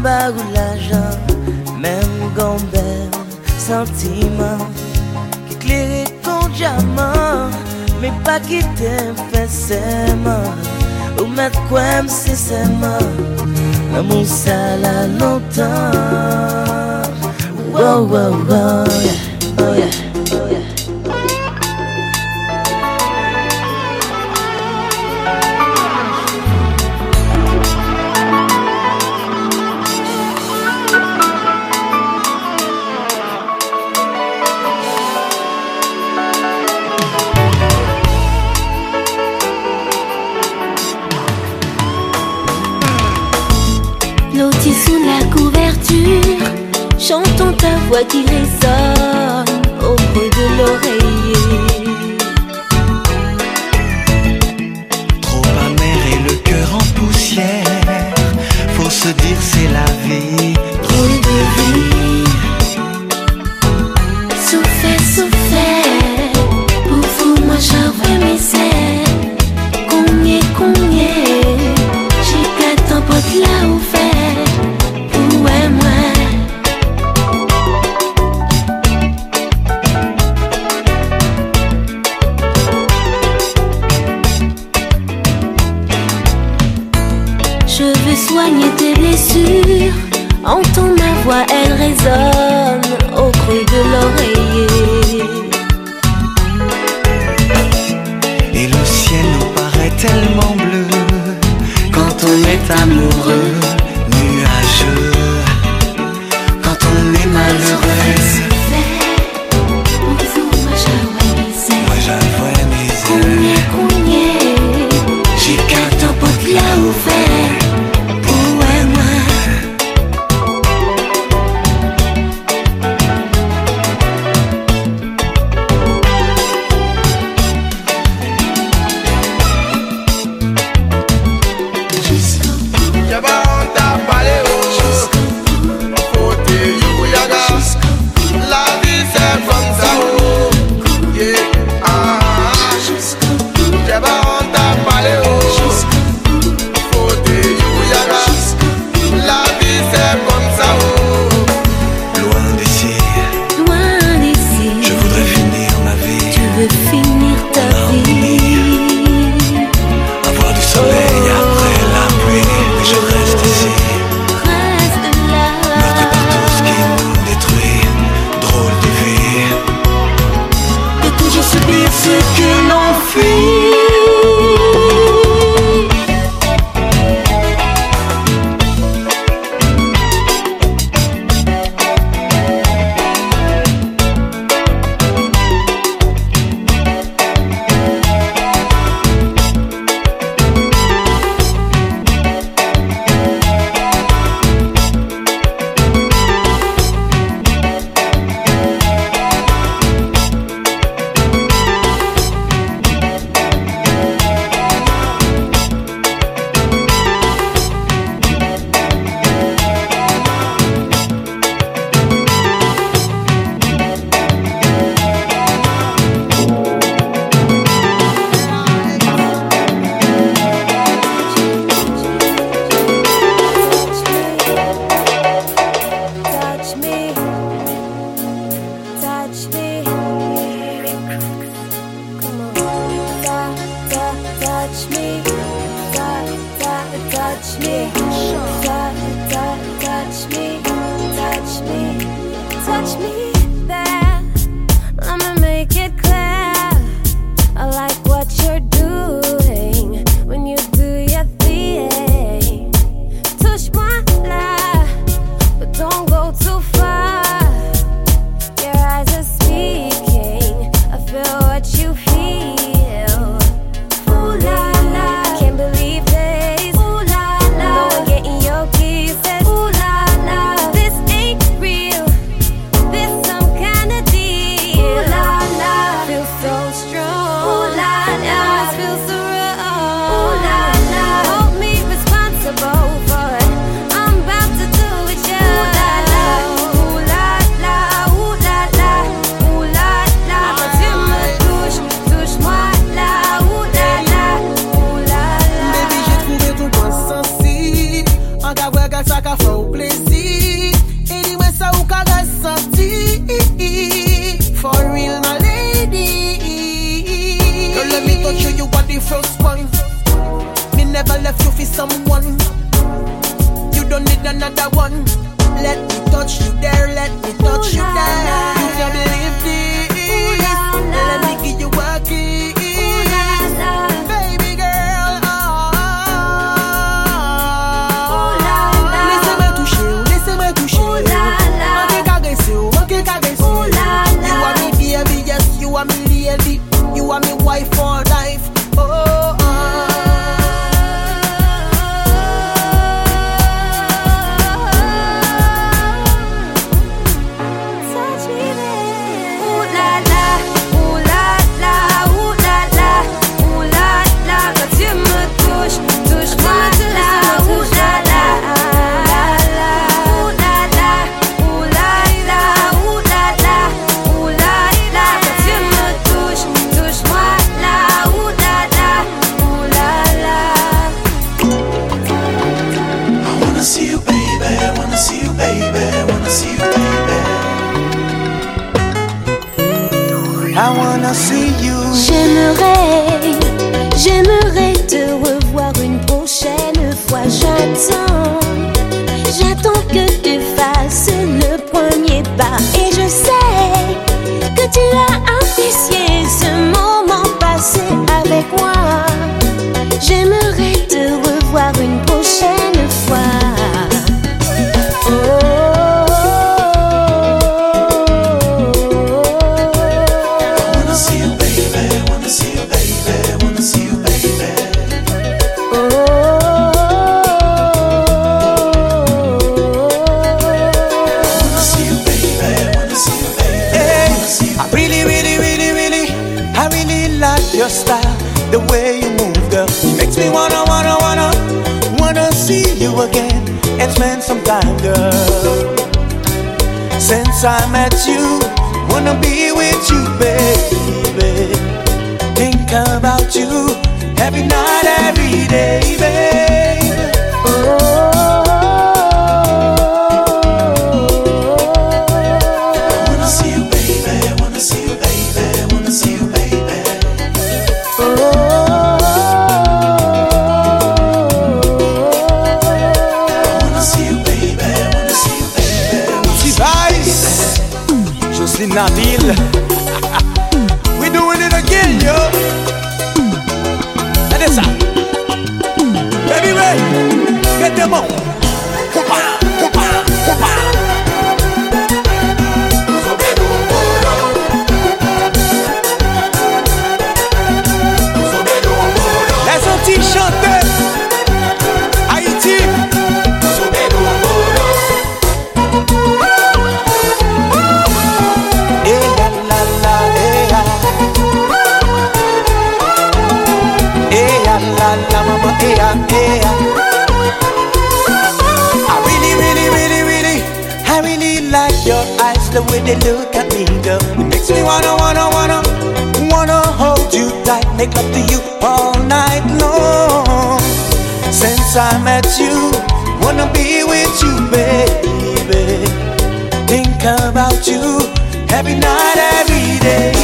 ba ou l'ajan Mem gambel Sentiman Ki kleri kon diaman Me pa ki te fè seman Ou met kwen se seman Amou sa la lontan Wow, wow, wow, yeah, oh yeah. voix qui résonne au creux de l'oreiller. Trop amer et le cœur en poussière, faut se dire c'est la vie. me. Spend some time, girl. Since I met you, wanna be with you, baby. Think about you every night, every day, baby. Oh. the way they look at me, girl. It makes me wanna, wanna, wanna, wanna hold you tight, make love to you all night long. Since I met you, wanna be with you, baby. Think about you every night, every day.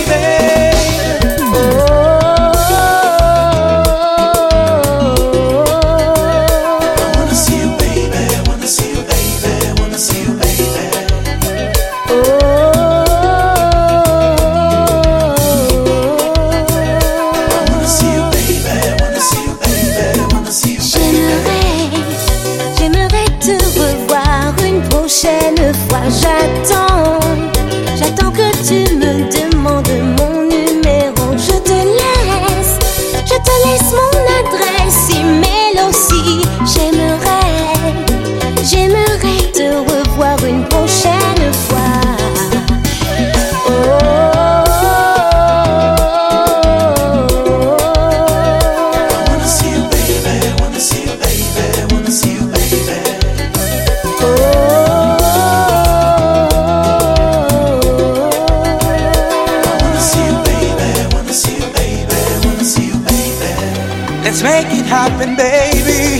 Let's make it happen, baby.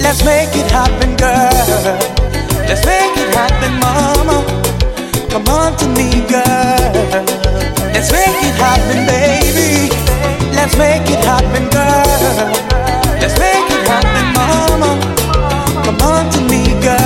Let's make it happen, girl. Let's make it happen, mama. Come on to me, girl. Let's make it happen, baby. Let's make it happen, girl. Let's make it happen, mama. Come on to me, girl.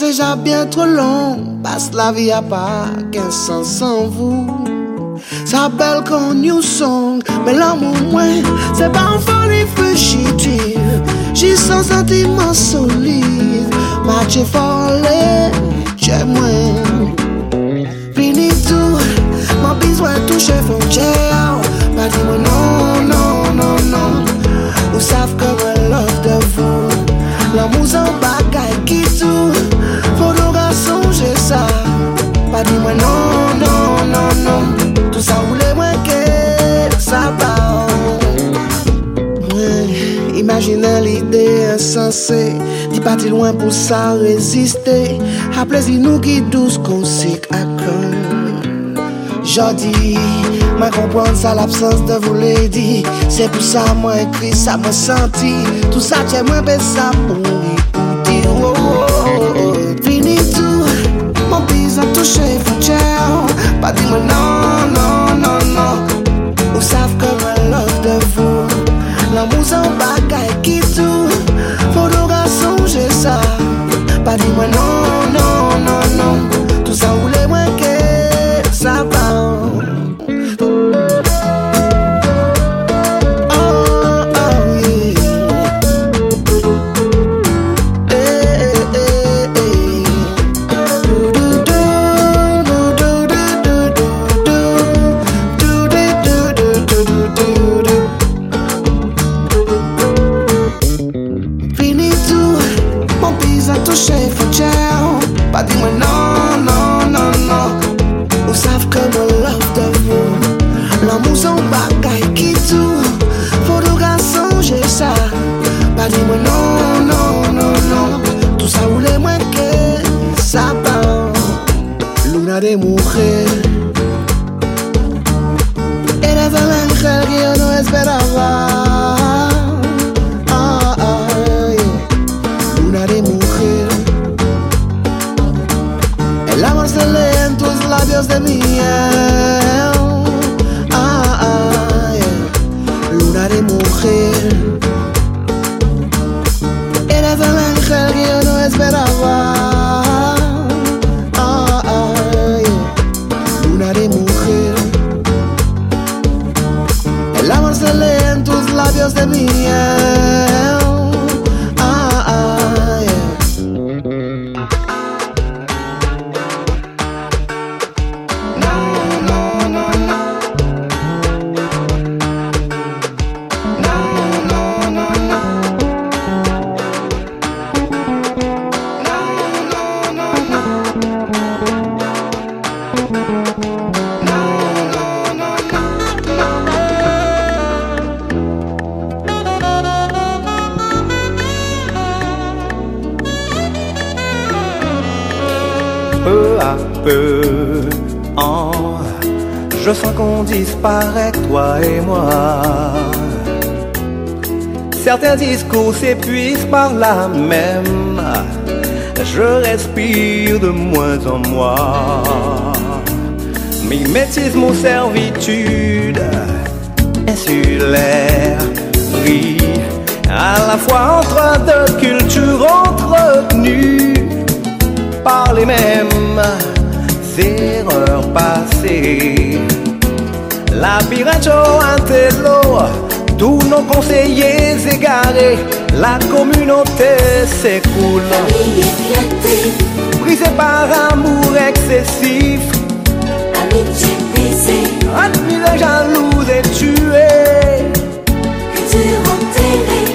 c'est déjà bien trop long. Passe la vie à pas qu'un sens sans vous. Sa belle qu'on new song, mais l'amour moins, c'est pas un folie fugitive. J'y sens sentiment solide, match est fort, j'ai moins. sanse Di pati lwen pou sa reziste A plezi nou ki douz konsik akon Jodi, mwen kompwant sa l'absans de vou ledi Se pou sa mwen kri, sa mwen santi Tout sa tche mwen pe sa pou ipouti oh oh, oh, oh, oh, Fini tou, mwen pizan touche fouche Pa di mwen nan, nan, nan, nan Ou sav ke mwen love de vou L'amour s'en bat Body went on qu'on disparaît, toi et moi. Certains discours s'épuisent par la même. Je respire de moins en moins. Mimétisme ou servitude insulaire, à la fois entre deux cultures entretenues par les mêmes erreurs passées. La Intello, tous nos conseillers égarés, la communauté s'écoule. Brisée par amour excessif, amitié brisée, admiré, jaloux et tué, culture enterrée,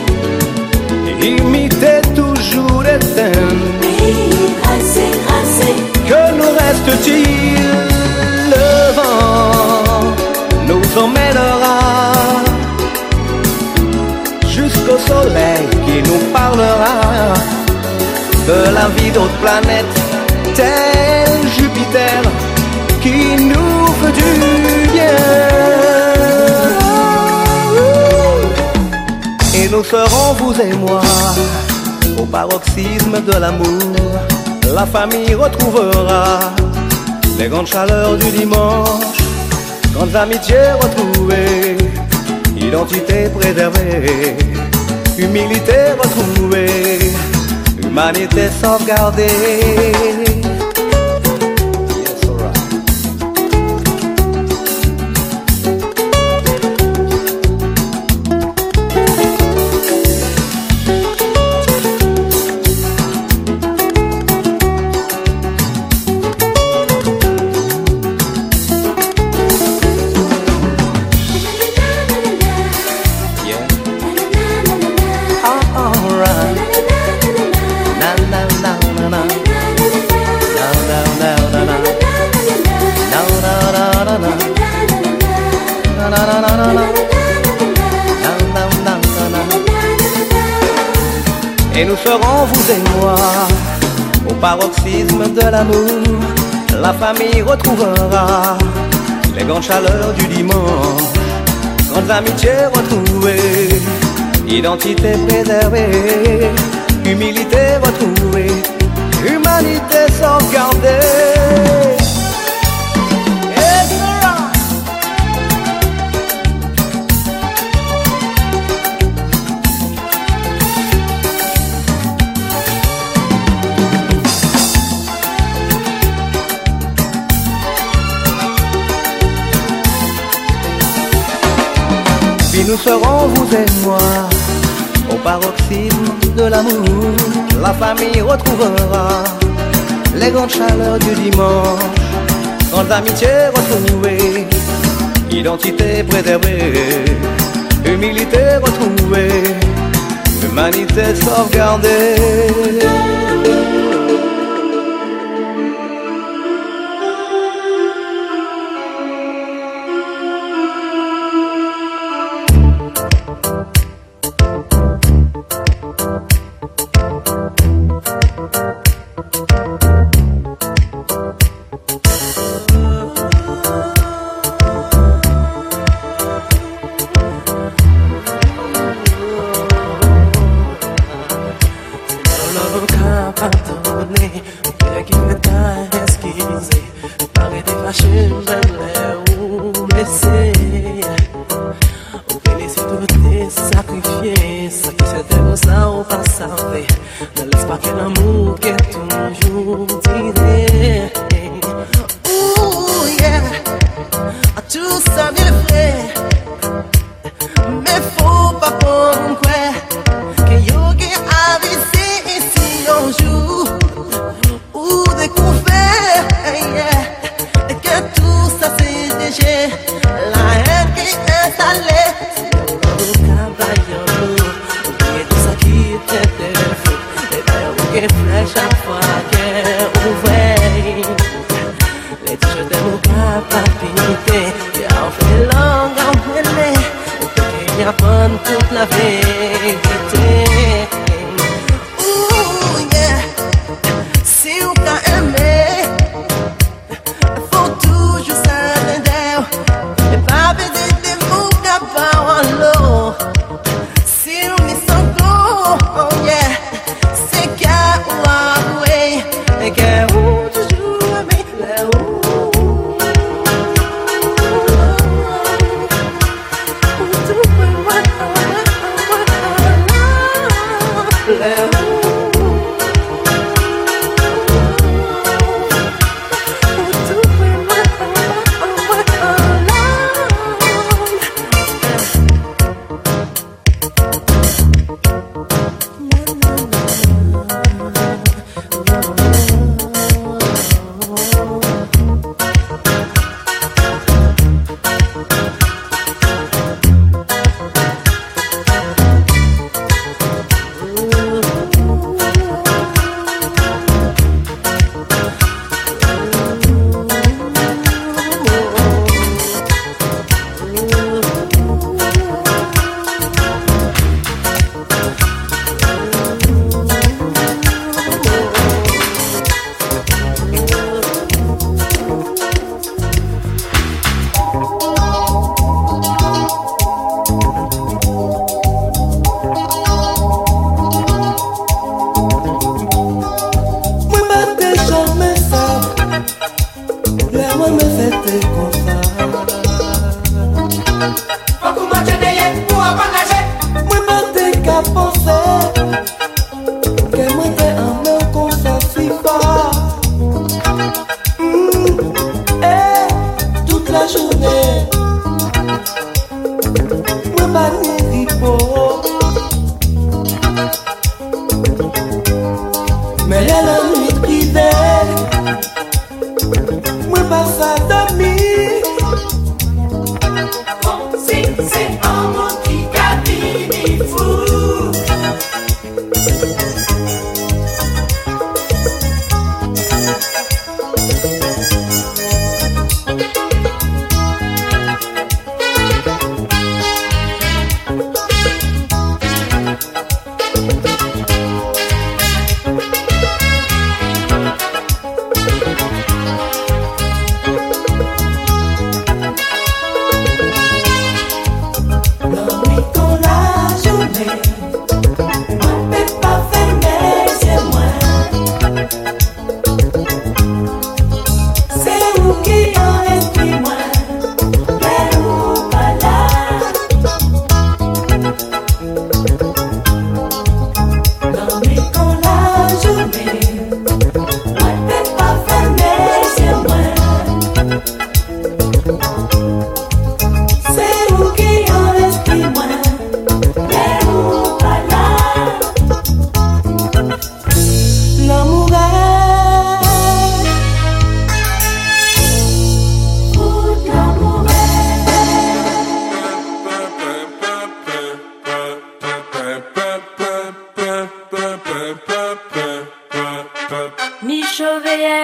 imiter toujours les thèmes. pays rasé, rasé, Que nous reste-t-il? De la vie d'autres planètes, tel Jupiter qui nous fait du bien. Et nous serons, vous et moi, au paroxysme de l'amour. La famille retrouvera les grandes chaleurs du dimanche, grandes amitiés retrouvées, identité préservée, humilité retrouvée, humanité sauvegarder. Et nous serons, vous et moi, au paroxysme de l'amour. La famille retrouvera les grandes chaleurs du dimanche, grandes amitiés retrouvées, identité préservée, humilité retrouvée, humanité sauvegardée. Nous serons, vous et moi, au paroxysme de l'amour. La famille retrouvera les grandes chaleurs du dimanche, grandes amitiés retrouvées, identité préservée, humilité retrouvée, humanité sauvegardée.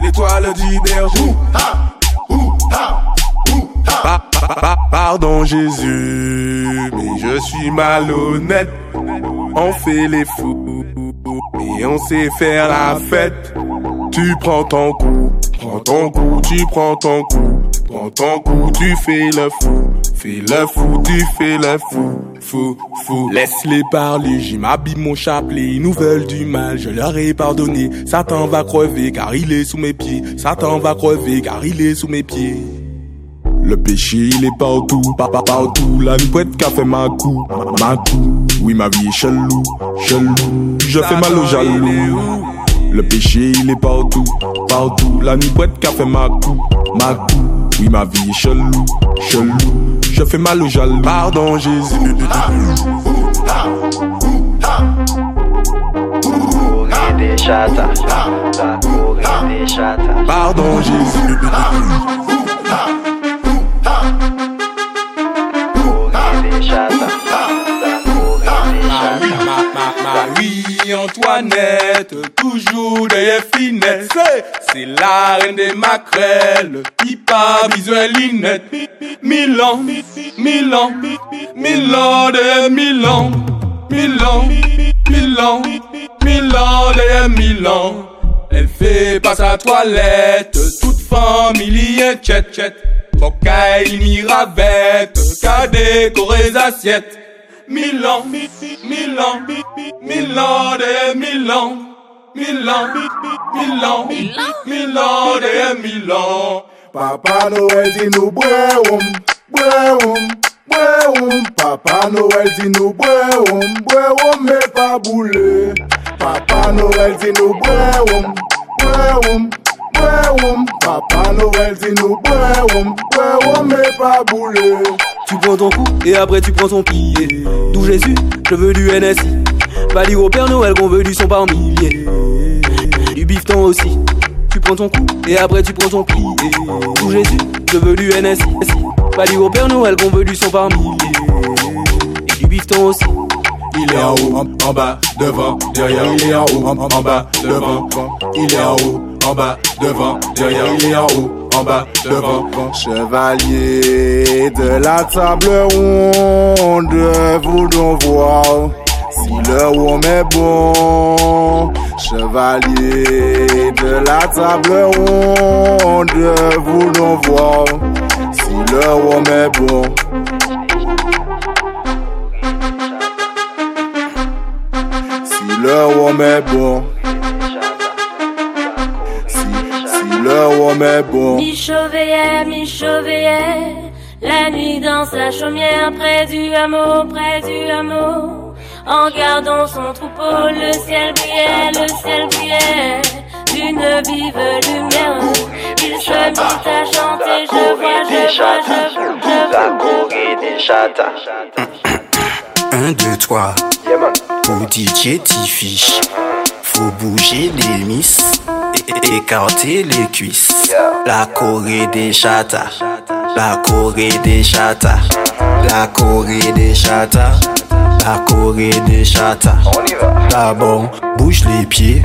du berger. Pardon Jésus, mais je suis malhonnête. On fait les fous, et on sait faire la fête. Tu prends ton coup, prends ton coup, tu prends ton coup. Prends ton coup, tu fais le fou. Fais le fou, tu fais le fou. Fou, fou. Laisse-les parler, j'y m'habille mon chapelet. Ils nous veulent du mal, je leur ai pardonné. Satan va crever car il est sous mes pieds. Satan va crever car il est sous mes pieds. Le péché il est partout, papa partout. La nuit qu'a fait ma coup, ma coup. Oui ma vie est chelou, chelou. Je fais mal aux jaloux. Le péché il est partout, partout. La nuit qu'a fait ma coup, ma coup. Oui, ma vie est chelou, chelou. Je fais mal aux jaloux. Pardon, Jésus. Pardon, Jésus. Toujours des finesses. C'est la reine des maquerelles, qui pas besoin linette. Milan, Milan, Milan de Milan, Milan, Milan. derrière Milan. Elle fait pas sa toilette, toute famille inquiète, chet. Rocaille, miravette, qu'a décoré assiettes. Milan, Milan, Milan de Milan Milan, Milan, Milan de Milan Papa Noel di nou bwe oum, bwe oum, bwe oum Papa Noel di nou bwe oum, bwe oum me pa boule Papa Noel di nou bwe oum, bwe oum, bwe oum Papa Noel di nou bwe oum, bwe oum me pa boule Tu prends ton coup et après tu prends ton pied. D'où Jésus, je veux du NSI. Va dire au Père Noël qu'on veut du son par. Du bifton aussi. Tu prends ton coup et après tu prends ton pied. D'où Jésus, je veux du NSI. Va dire au Père Noël qu'on veut du son par. Et du bifton aussi. Il est en haut, en, en bas, devant, derrière. Il est en haut, en, en bas, devant. Il est en haut, en bas, devant, derrière. Il est en haut, Chevalier de la table ronde, voulons voir si le rhum est bon. Chevalier de la table ronde, voulons voir si le rhum est bon. Si le rhum est bon. Le rhum est bon. Michaud veillait, Michaud veillait. La nuit danse la chaumière près du hameau, près du hameau. En gardant son troupeau, le ciel brillait, le ciel brillait. D'une vive lumière, il se mit à chanter. Je vois, je vois, je vois, je La des chatas. Un, deux, trois. Pour DJ T-Fish. Faut bouger les miss. Écarter les cuisses. La Corée des chatas. La Corée des chatas. La Corée des chatas. La Corée des chatas. D'abord, bouge les pieds.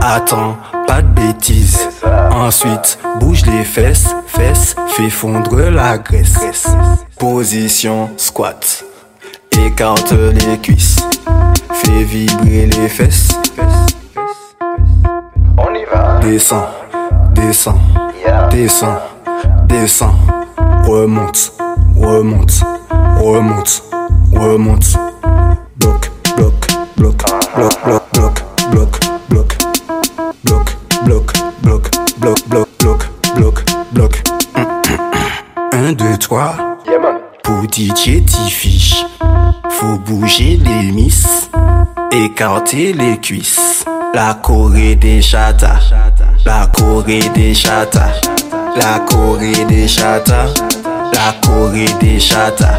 Attends, pas de bêtises. Ensuite, bouge les fesses. Fesses, fais fondre la graisse. Position squat. Écarte les cuisses. Fais vibrer les fesses. Descends, descends, descends, descends. Remonte, remonte, remonte, remonte. Bloc, bloc, bloc, bloc, bloc, bloc, bloc, bloc, bloc, bloc, bloc, bloc, bloc, bloc, bloc, bloc. Un, deux, trois. Yeah, man. Pour DJ T-Fish, faut bouger les miss, écarter les cuisses. La Corée des chata, la Corée des chata, la Corée des chata, la Corée des chata,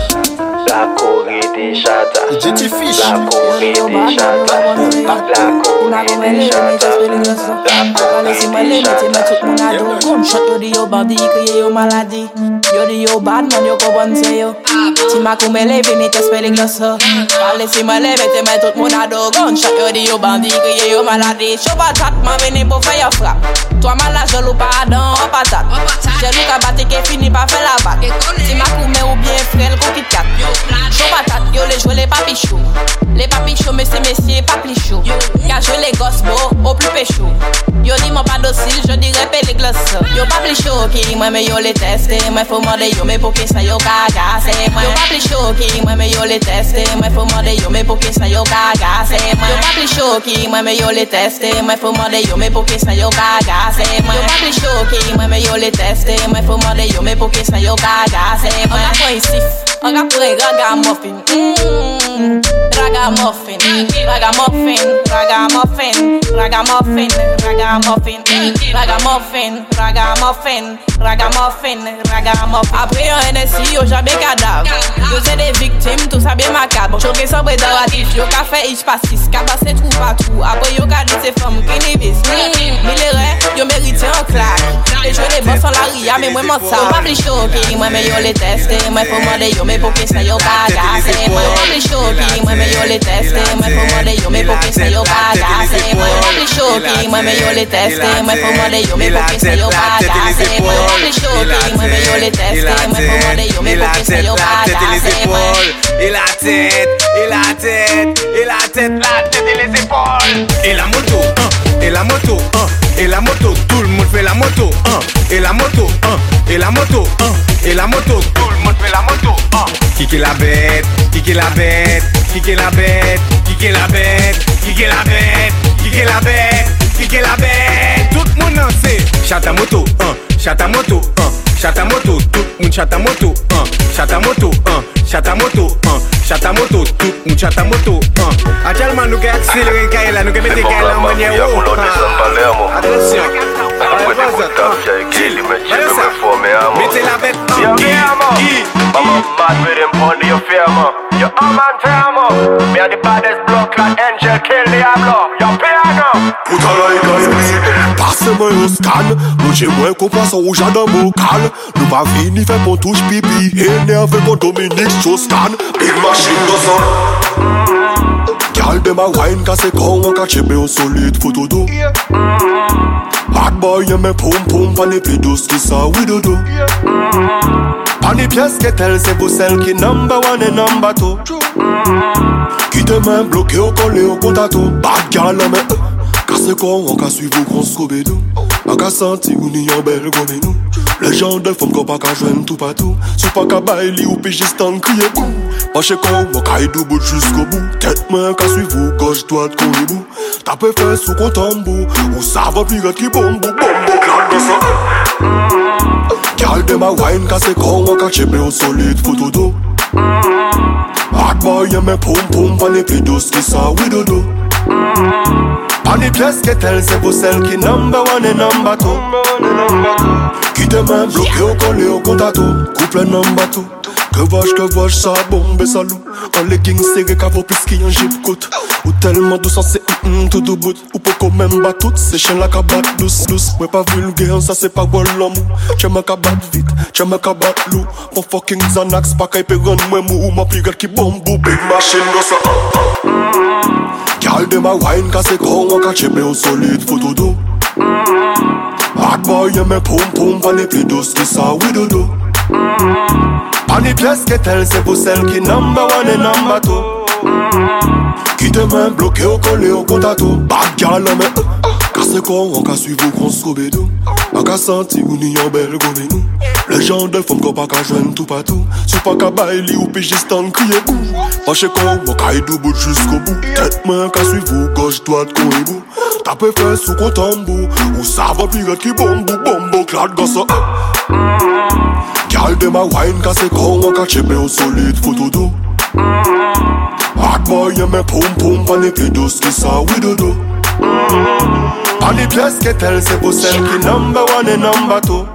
la Corée des chata, la Corée des chata, la Corée des chata, la Corée des chata. Yo di yo bad man, yo go and say yo. Ti ma koumele vini te spelling glosso Pale si male mette men tout moun ado Gunshot yo di yo bandi, kriye yo maladi Chou patat man vini pou fe yo frap Toi man la jelou pa adan, an patat Jelou ka bate ke fini pa fe la bat Ti ma koume ou bien frel kou kit kat Chou patat yo le jwe le papi chou Les papi chou, messie, messie, papi chou Ka jwe les gosses beaux, au plus péchou Yo di mon dosil, jodi repe li glos Yo pa pli choki, mwen me yo le teste. Mwen fò mande yo me pou ki sa yo ka gase mwen Yo pa pli choki, mwen me yo le teste. Mwen fò mande yo me pou ki sa yo ka gase mwen Yo pa pli choki, mwen me yo le teste. Mwen fò mande yo me pou ki sa yo ka gase mwen Yo pa pli choki, mwen me yo le teste. Mwen fò mande yo me pou ki sa yo ka gase mwen On a fò isif Agapure ragamuffin. Mm-hmm. Ragamuffin. Ragamuffin. Ragamuffin. Ragamuffin. Ragamuffin. Ragamuffin. Ragamuffin. Ragamuffin. Ragamuffin. Apre yon NSI yo jabe des victimes, tout ça bien macabre. sa be makab. Choke sobre doratif. Yo ka fe ich pasis. Ka pase trou patrou. Apre yo qui dite fom kinibis. rêves, yo merite an klak. E jwe de bosan la ria mais moi monsa. Yo Pas pli choke. Mwen men yo le teste. Mwen faut mande yo me pou ki yo yo teste yo me yo yo teste yo me yo yo teste yo me la tête, et tête, tête, la tête les épaules. Et la moto, hein, et la moto, hein, et la moto, tout le monde fait la moto, hein, et la moto, hein, et la moto, hein, et la moto, tout fait la moto, hein. Qui la bête, qui la bête, qui la bête, qui la bête, qui la bête, qui la bête, qui la bête, tout le monde sait. Chata moto, hein, chata moto, hein, chata moto, tout le monde chata moto, hein, chata moto, hein, Chata moto, an, chata moto, tout moun chata moto, an Atjalman nou ke akselere kare la, nou ke mette kare la mwenye ou Atensyon, ale pa zot, an, til, ale sa, mette la vet, an, i, i, i mad with him on the affair, man You're a man fire, man Me and the baddest block like Angel, kill the Ablo Put a lai lai mi Pase mwen yo skan Nou che mwen kompwa sa ou jadan mwen kan Nou pa vini fe pon touche pipi. E nerve kon Dominik Choskan Big machine gozan Gyal dem a wine ka se kon Wan ka chebe yo solid fotodo Bad boy yeme pom pom Pan e pedos ki sa widodo Pan e pyes ke tel se vosel Ki number one e number two. Ki te men bloke yo kole yo kontato Bad gyal ame e se kon an ka suiv ou grons koube nou An ka santi ou ni yon bel gome nou. Le jan del fom kon pa ka jwen tout patou. Sou pa ka bay li ou pi jistan kriye kou. Pache kon an ka idou bout jusqu'o bout. Tet men an ka suiv ou goj doat kon li mou Tape fes ou kon tambou. Ou sa va piret ki bombou Bombou. Klan de sa. Gyal dem a wine ka se kon an ka chepe ou solid foto do. Hot boy yeme poum poum pa le pidos ki sa widodo Manifest ke tel se pou sel ki number one e number two. Ki demen blokye ou kole ou konta tou Kouple number two. Ke vaj ke vaj sa bombe sa lou An le king sere kavo pis ki yon jip kout Ou telman dousan se mm tout do bout. Ou pou kon men batout se chen la ka bat dous dous Mwen pa vulgen sa se pa gwa l'amou Cheme ka bat vit, cheme ka bat lou Pon fucking Xanax pa ka ipe ron mwen mou Ou ma pi gel ki bombou Big machine do sa Gyal dem a wine kase kon wak a chepe ou solid foto do Hot boy yeme poum poum pan e pli dos ki sa widodo Pan e ples ke tel se pou sel ki number one e number two. Ki te men bloke ou kole ou konta tou Bad gyal ame uh, oh, uh. Oh. Kase kon an ka suiv ou kon skobe nou An ka santi ou ni yon bel gome nou Le jan del fom kon pa ka jwen tou patou Sou pa ka bay li ou pe jistan kriye kou Pache kon an ka idou bout jusqu'o bout. Tet men ka suiv ou goch doat kon e bou Tape fes ou kon tambou Ou sa va piret ki bombou Bombo klad gasa Gyal dem a wine kase kon an ka chepe ou solid foto do Hot boy yeme poum poum pan e pi dos ki sa widodo Pali ples ketel se pou sel ki number one e number two.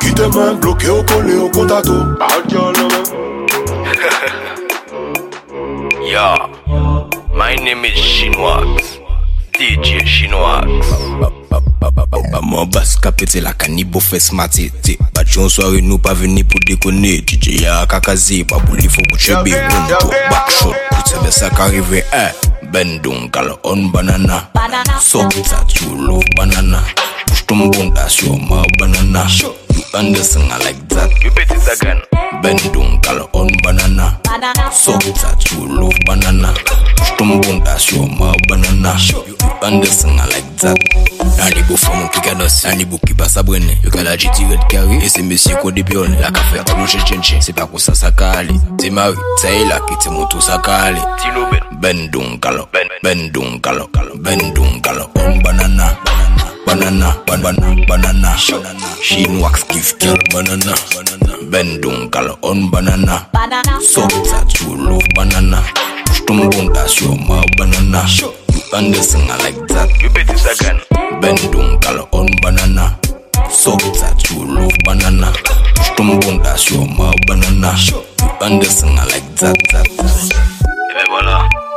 Ki te men bloke ou kole ou konta tou. Bad girl nou men Yo, my name is Shinwax DJ Shinwax Maman bas kapete la kanibo fes matete Patyon sware nou pa veni pou dekone. DJ ya kakaze, pa pou li fo pou chebe Mwen to. bakshot, koutebe sa karive eh. Bendung kalau on banana. banana. So that you love banana. Push tumbung that's your banana. Sure on the like that. You bet it again. Bendung kal on banana. So that you love banana. Stumbunda show my banana. You on the like that. Allez beau femme qui canosse, allez beau qui passe à brune. Yo cala kari, tiré le carré et c'est. La café à bouche se c'est pas pour ça ça calé. T'es mari, t'es là qui t'es. Bendung kal, bendung bendung kal on banana. banana ban ban banana, she wax give girl banana. Ben don calo on banana. So that you love banana. Push them bundas your my banana. You understand I like that. You bet it again Bendung kala on banana So that you love banana Push them bundas your my banana You understand I like that, eh, that, that.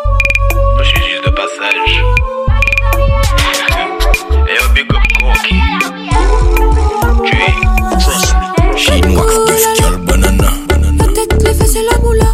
machine wax def jël banana. peut-être les fesses et la boule.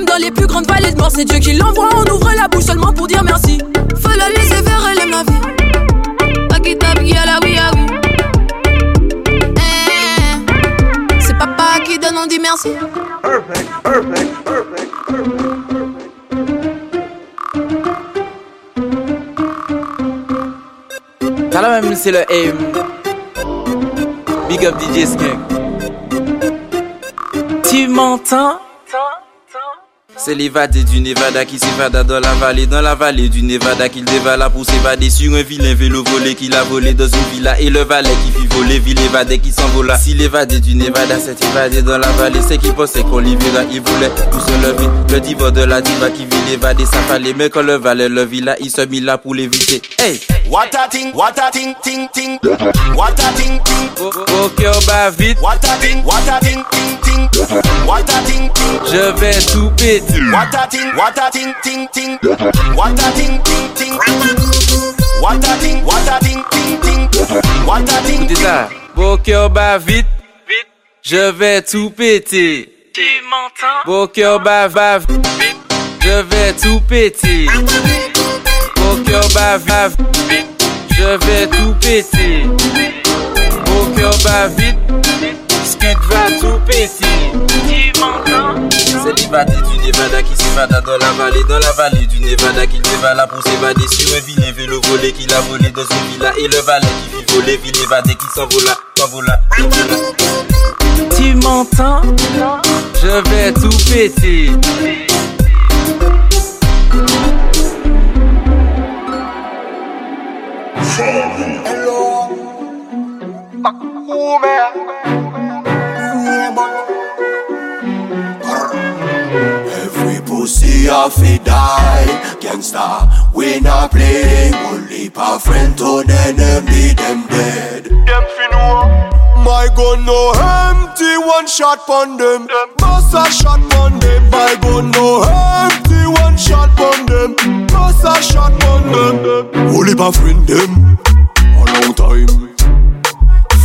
Même dans les plus grandes vallées de mort. C'est Dieu qui l'envoie, on ouvre la bouche seulement pour dire merci. Faut la laisser faire, elle aime la vie. Pakita, à la oui, ah oui. Eh, C'est papa qui donne, on dit merci. Perfect, perfect, perfect, T'as la même, c'est le aim. Big up DJ Skunk. Tu m'entends? C'est l'évadé du Nevada qui s'évada dans la vallée, dans la vallée du Nevada qu'il dévala pour s'évader sur un vilain vélo volé qu'il a volé dans une villa et le valet qui fit voler, ville évadé qui s'envola. Si l'évadé du Nevada s'est évadé dans la vallée, c'est qu'il pensait qu'on l'y verra, il voulait tout se lever. Le diva de la diva qui vit l'évader, ça fallait, mais quand le valet le vit là, il se mit là pour l'éviter. Hey! What a thing, what a thing, ting, ting. What a thing, ting. Cœur bat vite. What a thing, what a thing, ting, ting. What a thing, ting. Je vais tout péter. What a thing, what a thing, ting, ting. What a thing, ting, ting. What a thing, what a thing, ting, ting. What a thing, Écoutez ça. Au cœur bat vite. Vite. Je vais tout péter. Tu m'entends? Au cœur bat, va vite. Je vais tout péter. Au cœur bat, va vite. Je vais tout péter. Au cœur bat vite. Skid va tout péter. Tu m'entends? C'est l'évadé du Nevada qui s'évada dans la vallée, dans la vallée du Nevada qu'il dévala pour s'évader sur un vilain vélo volé qu'il a volé dans une villa et le valet qui fit voler, ville évadé qui s'envola, s'envola, s'envola. Tu m'entends? Je vais tout péter. Every pussy off it die. Gangsta, we not play. Only pa friend to the enemy, them dead. Them finua My gun no empty, one shot pon them. A shot pon them. My gun no empty, one shot pon them. A shot pon them. Only pa friend them. A long time.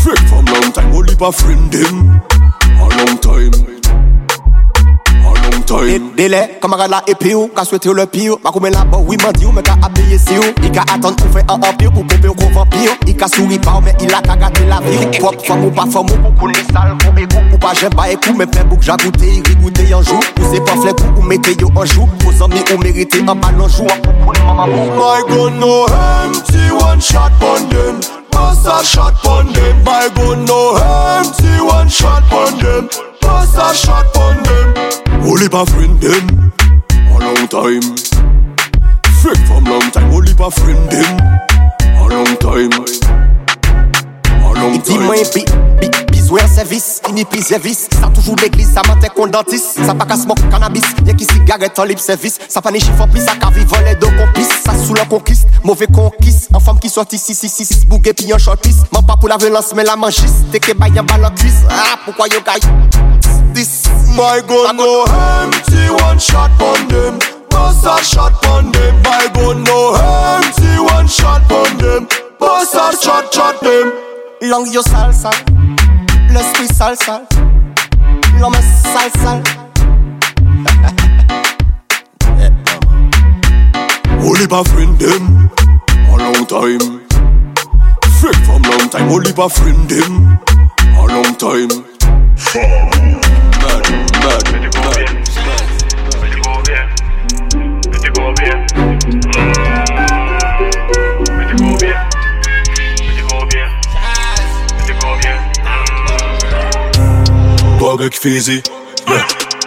Fake from long time. Only pa friend them. A long time Délai, camarade là et pire, qu'a souhaité le pire. Ma comme là-bas, oui, m'a dit, mais habillé si ou. Il qu'a attendre un empire, pomper au vampire. Il souri pas, mais il a qu'à gâter la vie. Propre femme ou pas femme ou, pour couler sale, pour égo. Ou pas j'aime pas mais fait bouc, j'ai goûté, il rigouté jour. Ou c'est pas flèque ou mettez yo jour. Amis ou méritez un ballon jour. Oh my gun no empty, one shot pon them. A shot pon them. My gun no empty, one shot pon them. li pa friend dem. A long time. Fake from long time O li pa friend dem. A long time. A long time. Di mwen bi, bi, bizwe servis Inipi servis. Sa toujou l'eglis, sa mante kondantis. Sa pa ka smok kanabis Ye ki sigaret an lip servis. Sa pa ni chifopis Sa ka vivon le do kompis Sa sou la konkist Mouve konkist An fam ki soti 6-6-6 Bouge pi yon shortis Man pa pou la velans men la manjis Teke bayan balan kuis Ah, poukwa yo gayi This My gun no empty, one shot pon them. Bust a shot pon them. My gun no empty, one shot pon them. Bust a shot, shot them. Langue yo sale L'esprit sale sale L'homme sale Only pa friend them. A long time. Friend from long time, only by friend them. A long time.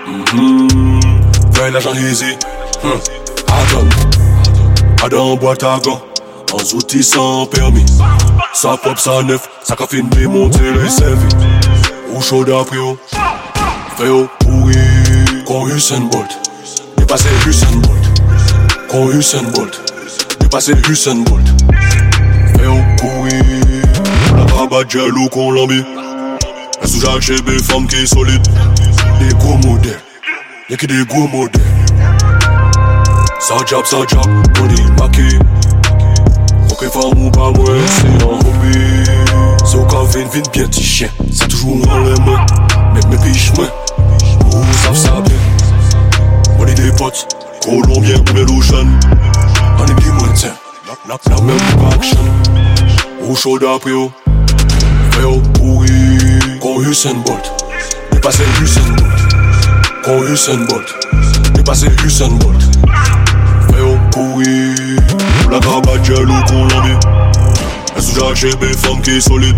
Mhm. Veille l'argent easy. Hmm. Adam. Adam boîte à gants. En outils sans permis. Ça pop, ça neuf. Ça filmé, monter le servi. Ou chaud d'après, oh. Fait au pourri. Con Usain Bolt? Dépassé Usain Bolt. Con Usain Bolt. Dépassé Usain Bolt. Fait au pourri. La rabat jello qu'on l'envie. Un sous-jacques chez belle femme qui est solide. Des gros modèles. Y'a que des gros modèles. Ça job, ça job, on est maqué. Ok, femme ou pas, moi, c'est un hobby. C'est au cas, vin, vin, bien petit chien. C'est toujours en les mains. Mais mes piches, moi. Oh, ça bien. On est des potes. Colombiens ou Belouchan. On est bien moins, tiens. La, même action. Au chaud d'après, oh. Fait au pourri. Con Usain Bolt. Dépassé Usain Bolt. Usain Bolt. Dépassé Usain Bolt. Au pourri. La qu'on l'a mis. Un sous-jacques chez belle femme qui est solide.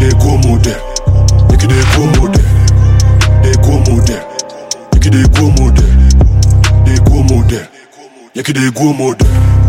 Des gros modèles. Des gros modèles. They go model. Yaki they go model. They go model. Yaki they go model.